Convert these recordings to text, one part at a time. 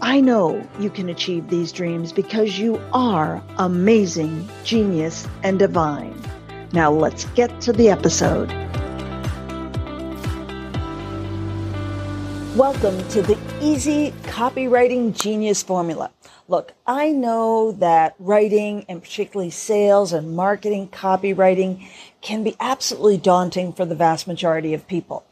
I know you can achieve these dreams because you are amazing, genius, and divine. Now let's get to the episode. Welcome to the Easy Copywriting Genius Formula. Look, I know that writing and particularly sales and marketing copywriting can be absolutely daunting for the vast majority of people.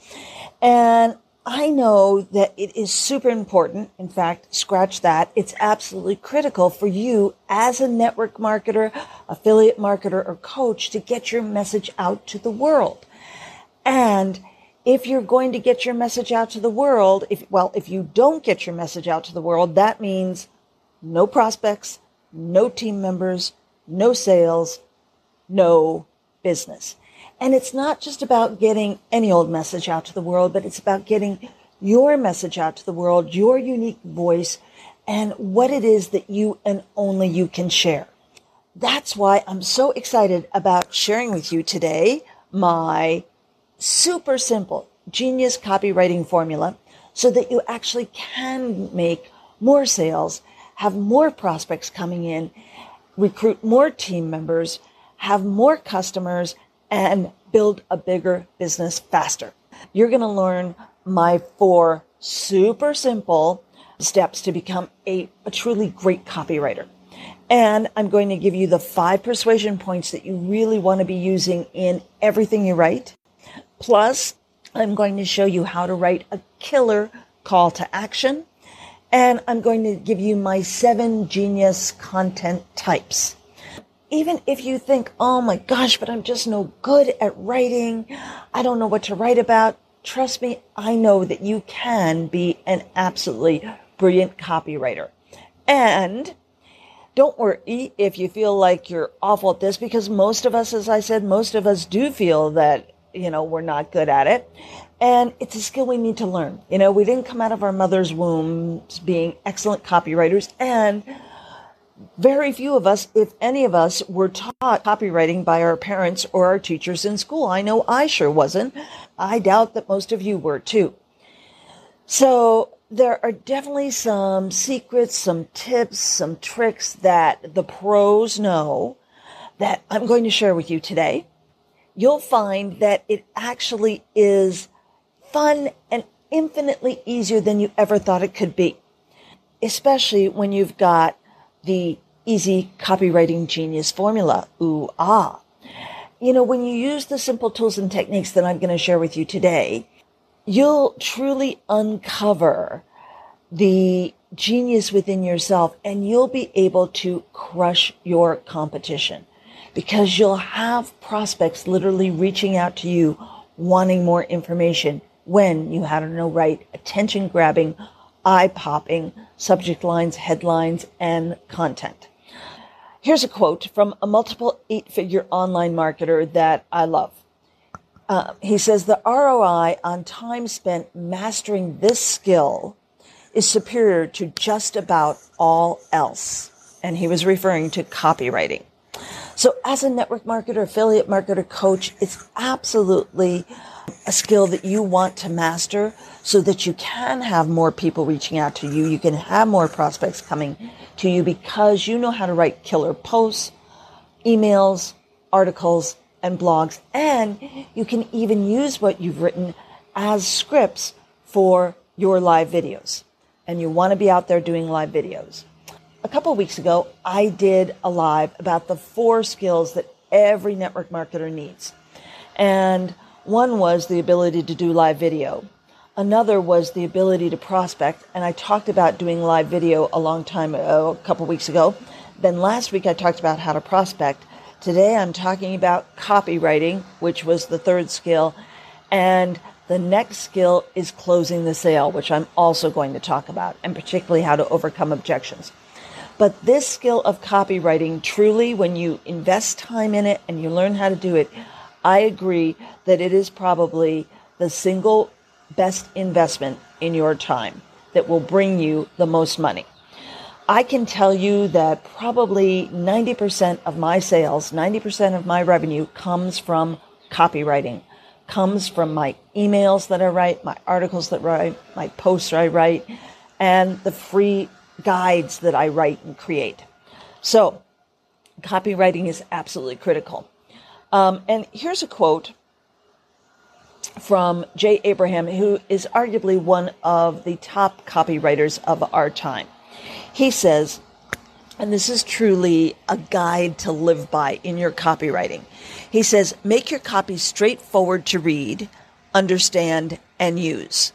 And I know that it is super important. In fact, scratch that. It's absolutely critical for you as a network marketer, affiliate marketer, or coach to get your message out to the world. And if you're going to get your message out to the world, if, well, if you don't get your message out to the world, that means no prospects, no team members, no sales, no business. And it's not just about getting any old message out to the world, but it's about getting your message out to the world, your unique voice, and what it is that you and only you can share. That's why I'm so excited about sharing with you today my super simple genius copywriting formula so that you actually can make more sales, have more prospects coming in, recruit more team members, have more customers, and build a bigger business faster. You're going to learn my four super simple steps to become a, a, truly great copywriter. And I'm going to give you the five persuasion points that you really want to be using in everything you write. Plus, I'm going to show you how to write a killer call to action. And I'm going to give you my seven genius content types even if you think, oh my gosh, but I'm just no good at writing, I don't know what to write about, trust me, I know that you can be an absolutely brilliant copywriter. And don't worry if you feel like you're awful at this, because most of us, as I said, most of us do feel that, you know, we're not good at it. And it's a skill we need to learn. You know, we didn't come out of our mother's womb being excellent copywriters and very few of us, if any of us, were taught copywriting by our parents or our teachers in school. I know I sure wasn't. I doubt that most of you were too. So there are definitely some secrets, some tips, some tricks that the pros know that I'm going to share with you today. You'll find that it actually is fun and infinitely easier than you ever thought it could be, especially when you've got the easy copywriting genius formula. Ooh, ah. You know, when you use the simple tools and techniques that I'm going to share with you today, you'll truly uncover the genius within yourself and you'll be able to crush your competition because you'll have prospects literally reaching out to you wanting more information when you had know right attention grabbing eye popping subject lines, headlines, and content. Here's a quote from a multiple eight figure online marketer that I love. Uh, he says, The ROI on time spent mastering this skill is superior to just about all else. And he was referring to copywriting. So, as a network marketer, affiliate marketer, coach, it's absolutely a skill that you want to master so that you can have more people reaching out to you. You can have more prospects coming to you because you know how to write killer posts, emails, articles, and blogs. And you can even use what you've written as scripts for your live videos. and you want to be out there doing live videos. A couple weeks ago, I did a live about the four skills that every network marketer needs. And one was the ability to do live video. Another was the ability to prospect. And I talked about doing live video a long time, uh, a couple weeks ago. Then last week I talked about how to prospect. Today I'm talking about copywriting, which was the third skill. And the next skill is closing the sale, which I'm also going to talk about, and particularly how to overcome objections. But this skill of copywriting, truly, when you invest time in it and you learn how to do it, I agree that it is probably the single best investment in your time that will bring you the most money. I can tell you that probably 90% of my sales, 90% of my revenue comes from copywriting, comes from my emails that I write, my articles that I write, my posts that I write, and the free guides that I write and create. So, copywriting is absolutely critical. Um, and here's a quote from Jay Abraham, who is arguably one of the top copywriters of our time. He says, and this is truly a guide to live by in your copywriting. He says, make your copy straightforward to read, understand, and use.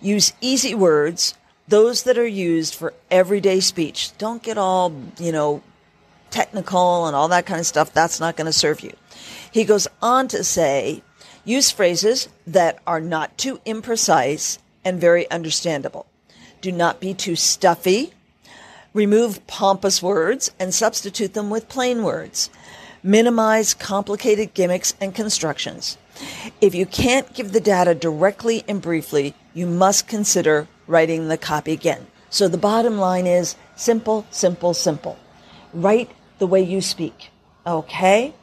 Use easy words, those that are used for everyday speech. Don't get all, you know, technical and all that kind of stuff. That's not going to serve you. He goes on to say, use phrases that are not too imprecise and very understandable. Do not be too stuffy Remove pompous words and substitute them with plain words. Minimize complicated gimmicks and constructions. If you can't give the data directly and briefly, you must consider writing the copy again. So the bottom line is simple, simple, simple. Write the way you speak. Okay?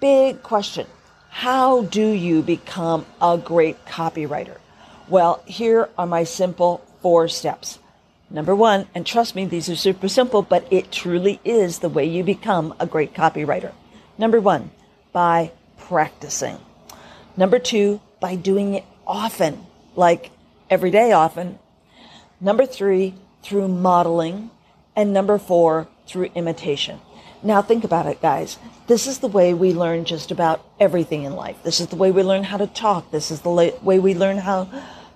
Big question. How do you become a great copywriter? Well, here are my simple four steps. Number one, and trust me, these are super simple, but it truly is the way you become a great copywriter. Number one, by practicing. Number two, by doing it often, like every day often. Number three, through modeling. And number four, through imitation. Now think about it, guys. This is the way we learn just about everything in life. This is the way we learn how to talk. This is the way we learn how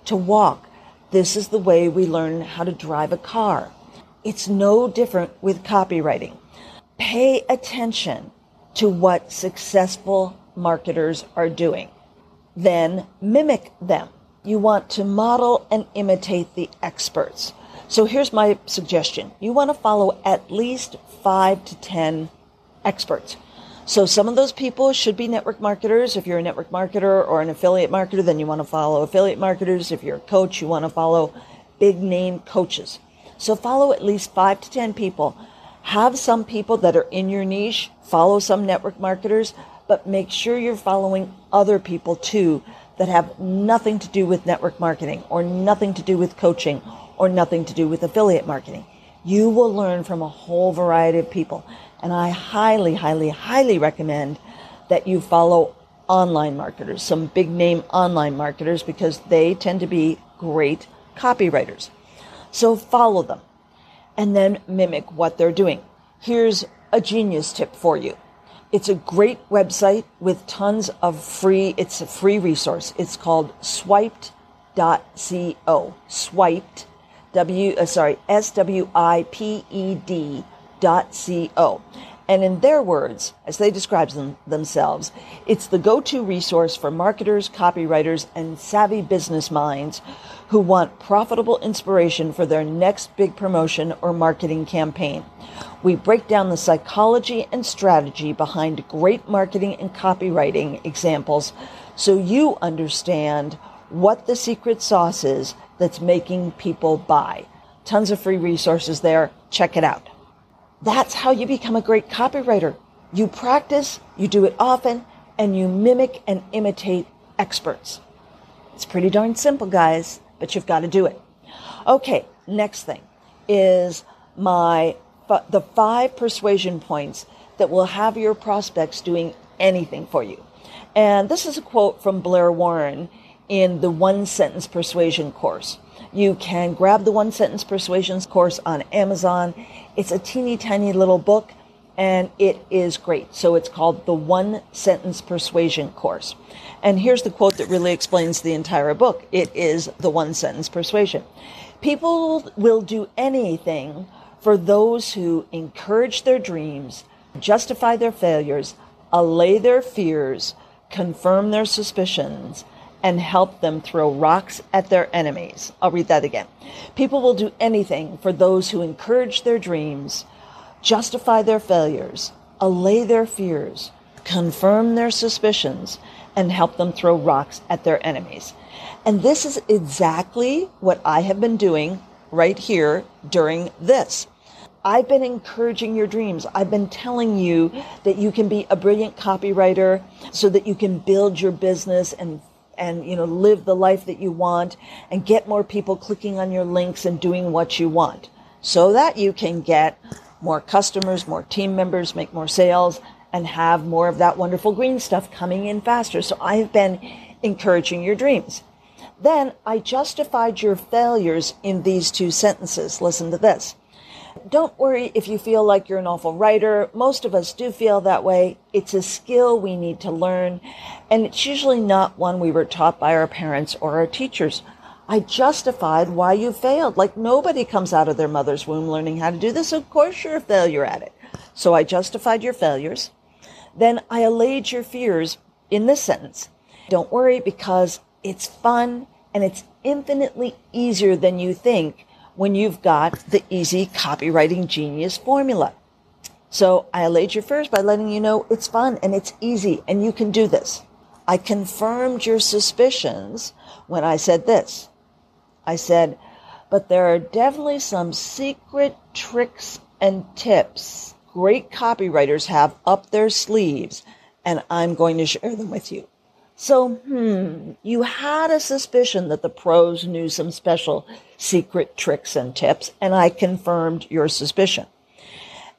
to walk. This is the way we learn how to drive a car. It's no different with copywriting. Pay attention to what successful marketers are doing. Then mimic them. You want to model and imitate the experts. So here's my suggestion. You want to follow at least five to 10 experts. So some of those people should be network marketers. If you're a network marketer or an affiliate marketer, then you want to follow affiliate marketers. If you're a coach, you want to follow big name coaches. So follow at least five to 10 people. Have some people that are in your niche, follow some network marketers, but make sure you're following other people too that have nothing to do with network marketing or nothing to do with coaching or nothing to do with affiliate marketing. You will learn from a whole variety of people. And I highly, highly, highly recommend that you follow online marketers, some big name online marketers, because they tend to be great copywriters. So follow them and then mimic what they're doing. Here's a genius tip for you. It's a great website with tons of free, it's a free resource. It's called swiped.co. Swiped, W, uh, sorry, S W I P E D dot Co. And in their words, as they describe them, themselves, it's the go-to resource for marketers, copywriters, and savvy business minds who want profitable inspiration for their next big promotion or marketing campaign. We break down the psychology and strategy behind great marketing and copywriting examples so you understand what the secret sauce is that's making people buy. Tons of free resources there. Check it out. That's how you become a great copywriter. You practice, you do it often, and you mimic and imitate experts. It's pretty darn simple, guys, but you've got to do it. Okay, next thing is my the five persuasion points that will have your prospects doing anything for you. And this is a quote from Blair Warren in the one sentence persuasion course. You can grab the one sentence persuasions course on Amazon. It's a teeny tiny little book and it is great. So it's called the one sentence persuasion course. And here's the quote that really explains the entire book. It is the one sentence persuasion. People will do anything for those who encourage their dreams, justify their failures, allay their fears, confirm their suspicions, and help them throw rocks at their enemies. I'll read that again. People will do anything for those who encourage their dreams, justify their failures, allay their fears, confirm their suspicions, and help them throw rocks at their enemies. And this is exactly what I have been doing right here during this. I've been encouraging your dreams. I've been telling you that you can be a brilliant copywriter so that you can build your business and and you know live the life that you want and get more people clicking on your links and doing what you want so that you can get more customers, more team members, make more sales and have more of that wonderful green stuff coming in faster. So I've been encouraging your dreams. Then I justified your failures in these two sentences. Listen to this. Don't worry if you feel like you're an awful writer. Most of us do feel that way. It's a skill we need to learn, and it's usually not one we were taught by our parents or our teachers. I justified why you failed. Like nobody comes out of their mother's womb learning how to do this. Of course you're a failure at it. So I justified your failures. Then I allayed your fears in this sentence. Don't worry because it's fun and it's infinitely easier than you think when you've got the easy copywriting genius formula. So I allayed your fears by letting you know it's fun and it's easy and you can do this. I confirmed your suspicions when I said this. I said, but there are definitely some secret tricks and tips great copywriters have up their sleeves, and I'm going to share them with you. So, hmm, you had a suspicion that the pros knew some special secret tricks and tips, and I confirmed your suspicion.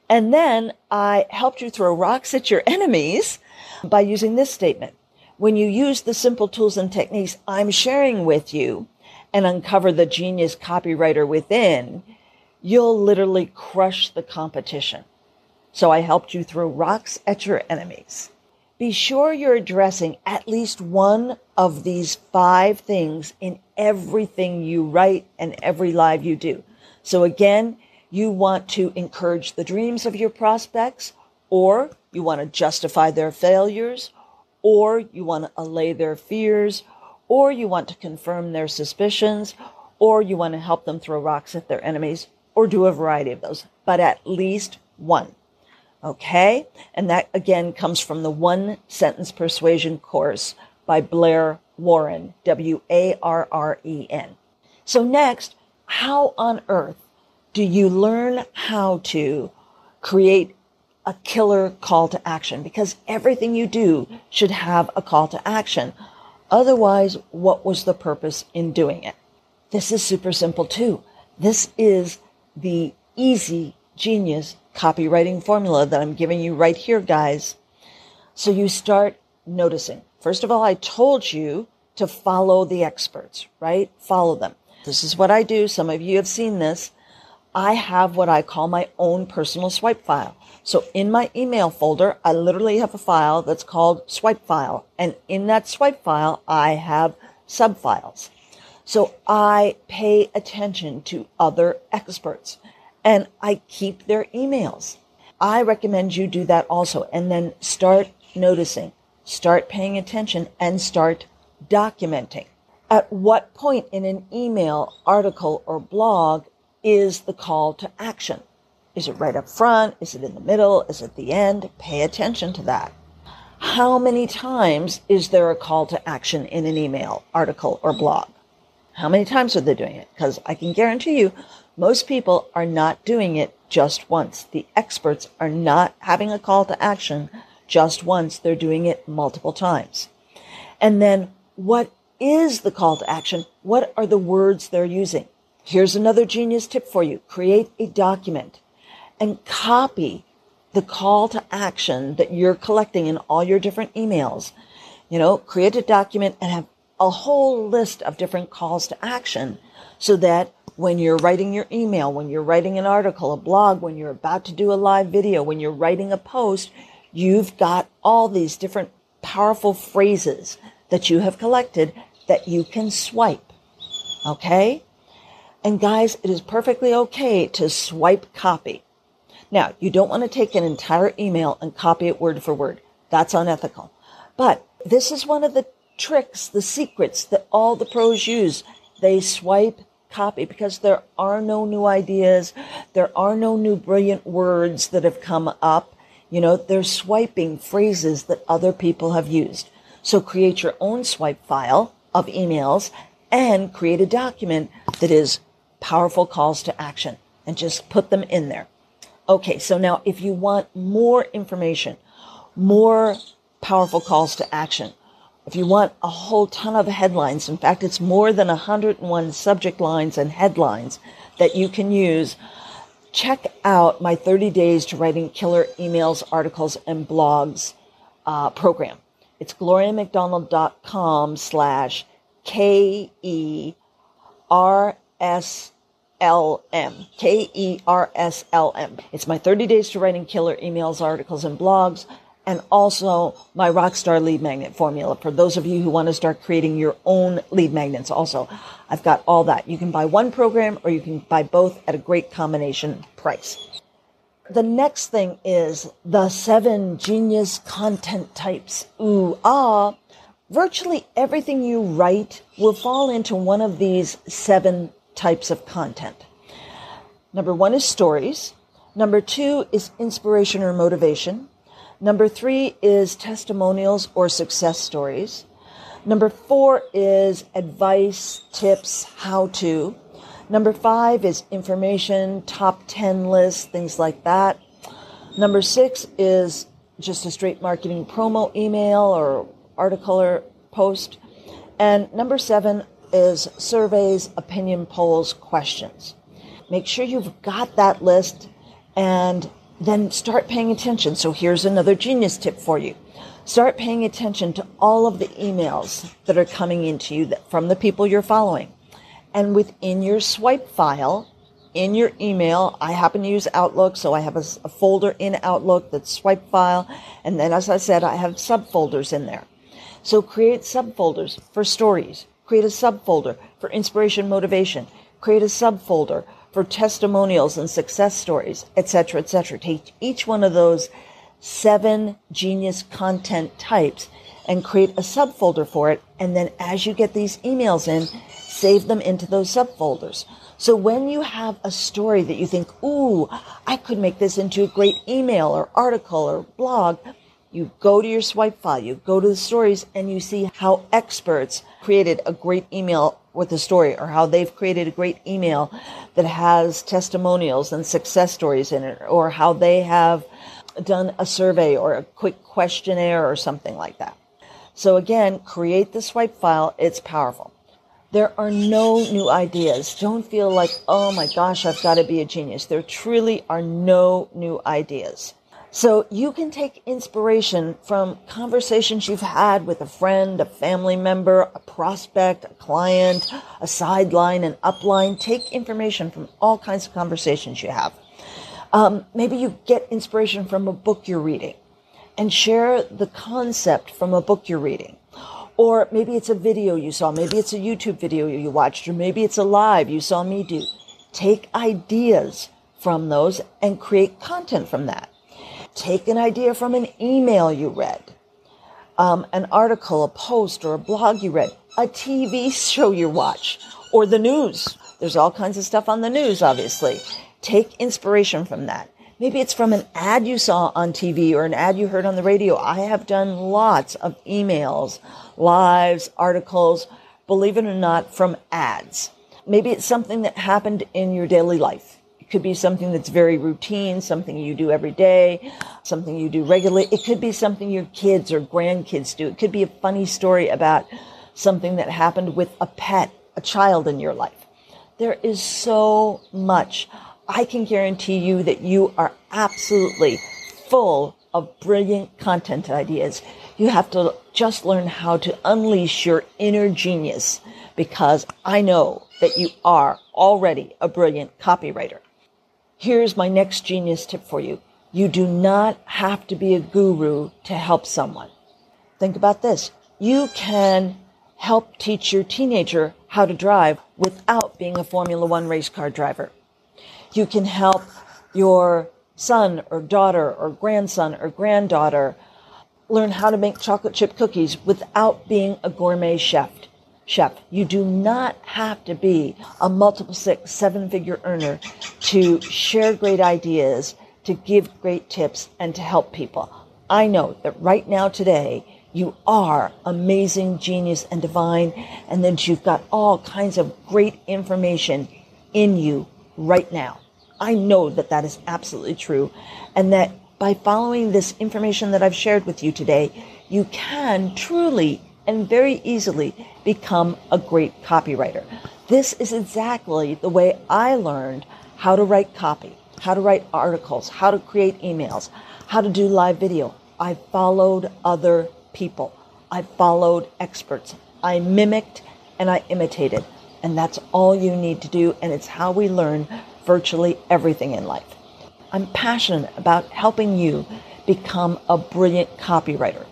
And then I helped you throw rocks at your enemies by using this statement. When you use the simple tools and techniques I'm sharing with you and uncover the genius copywriter within, you'll literally crush the competition. So I helped you throw rocks at your enemies. Be sure you're addressing at least one of these five things in everything you write and every live you do. So again, you want to encourage the dreams of your prospects, or you want to justify their failures, or you want to allay their fears, or you want to confirm their suspicions, or you want to help them throw rocks at their enemies, or do a variety of those, but at least one. Okay? And that again comes from the one sentence persuasion course by Blair Warren, W A R R E N. So, next, how on earth do you learn how to create a killer call to action? Because everything you do should have a call to action. Otherwise, what was the purpose in doing it? This is super simple too. This is the easy genius copywriting formula that I'm giving you right here, guys. So you start noticing. First of all, I told you to follow the experts, right? Follow them. This is what I do. Some of you have seen this. I have what I call my own personal swipe file. So in my email folder, I literally have a file that's called swipe file. And in that swipe file, I have subfiles. So I pay attention to other experts and I keep their emails. I recommend you do that also and then start noticing, start paying attention and start documenting. At what point in an email, article, or blog is the call to action? Is it right up front? Is it in the middle? Is it the end? Pay attention to that. How many times is there a call to action in an email, article, or blog? How many times are they doing it? Because I can guarantee you most people are not doing it just once. The experts are not having a call to action just once. They're doing it multiple times. And then what is the call to action? What are the words they're using? Here's another genius tip for you. Create a document and copy the call to action that you're collecting in all your different emails. You know, create a document and have a whole list of different calls to action so that when you're writing your email, when you're writing an article, a blog, when you're about to do a live video, when you're writing a post, you've got all these different powerful phrases that you have collected that you can swipe. Okay? And guys, it is perfectly okay to swipe copy. Now, you don't want to take an entire email and copy it word for word. That's unethical. But this is one of the tricks, the secrets that all the pros use. They swipe copy because there are no new ideas. There are no new brilliant words that have come up. You know, they're swiping phrases that other people have used. So create your own swipe file of emails and create a document that is powerful calls to action and just put them in there. Okay. So now if you want more information, more powerful calls to action, if you want a whole ton of headlines, in fact, it's more than 101 subject lines and headlines that you can use. Check out my 30 days to writing killer emails, articles, and blogs uh, program. It's gloriamcdonald.com slash K E R S L M. K E R S L M. It's my 30 days to writing killer emails, articles, and blogs and also my Rockstar lead magnet formula for those of you who want to start creating your own lead magnets. Also, I've got all that. You can buy one program or you can buy both at a great combination price. The next thing is the seven genius content types. Ooh, ah. Virtually everything you write will fall into one of these seven types of content. Number one is stories. Number two is inspiration or motivation. Number three is testimonials or success stories. Number four is advice, tips, how to. Number five is information, top 10 lists, things like that. Number six is just a straight marketing promo email or article or post. And number seven is surveys, opinion polls, questions. Make sure you've got that list and then start paying attention. So here's another genius tip for you. Start paying attention to all of the emails that are coming into you from the people you're following. And within your swipe file, in your email, I happen to use Outlook, so I have a, a folder in Outlook that's swipe file. And then, as I said, I have subfolders in there. So create subfolders for stories, create a subfolder for inspiration, motivation, create a subfolder for testimonials and success stories, etc., etc. Take each one of those seven genius content types and create a subfolder for it. And then as you get these emails in, save them into those subfolders. So when you have a story that you think, ooh, I could make this into a great email or article or blog, you go to your swipe file, you go to the stories and you see how experts created a great email with a story or how they've created a great email that has testimonials and success stories in it or how they have done a survey or a quick questionnaire or something like that. So again, create the swipe file. It's powerful. There are no new ideas. Don't feel like, oh my gosh, I've got to be a genius. There truly are no new ideas. So you can take inspiration from conversations you've had with a friend, a family member, a prospect, a client, a sideline, an upline. Take information from all kinds of conversations you have. Um, maybe you get inspiration from a book you're reading and share the concept from a book you're reading. Or maybe it's a video you saw. Maybe it's a YouTube video you watched, or maybe it's a live you saw me do. Take ideas from those and create content from that. Take an idea from an email you read, um, an article, a post, or a blog you read, a TV show you watch, or the news. There's all kinds of stuff on the news, obviously. Take inspiration from that. Maybe it's from an ad you saw on TV or an ad you heard on the radio. I have done lots of emails, lives, articles, believe it or not, from ads. Maybe it's something that happened in your daily life It could be something that's very routine, something you do every day, something you do regularly. It could be something your kids or grandkids do. It could be a funny story about something that happened with a pet, a child in your life. There is so much. I can guarantee you that you are absolutely full of brilliant content ideas. You have to just learn how to unleash your inner genius because I know that you are already a brilliant copywriter. Here's my next genius tip for you. You do not have to be a guru to help someone. Think about this. You can help teach your teenager how to drive without being a Formula One race car driver. You can help your son or daughter or grandson or granddaughter learn how to make chocolate chip cookies without being a gourmet chef. Chef, you do not have to be a multiple six, seven figure earner to share great ideas, to give great tips, and to help people. I know that right now, today, you are amazing, genius, and divine, and that you've got all kinds of great information in you right now. I know that that is absolutely true, and that by following this information that I've shared with you today, you can truly and very easily become a great copywriter. This is exactly the way I learned how to write copy, how to write articles, how to create emails, how to do live video. I followed other people. I followed experts. I mimicked and I imitated. And that's all you need to do. And it's how we learn virtually everything in life. I'm passionate about helping you become a brilliant copywriter.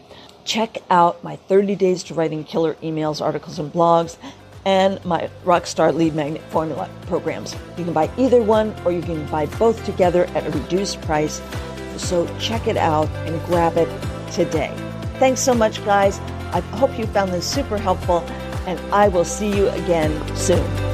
Check out my 30 Days to Writing Killer emails, articles, and blogs, and my Rockstar Lead Magnet Formula programs. You can buy either one or you can buy both together at a reduced price. So check it out and grab it today. Thanks so much, guys. I hope you found this super helpful, and I will see you again soon.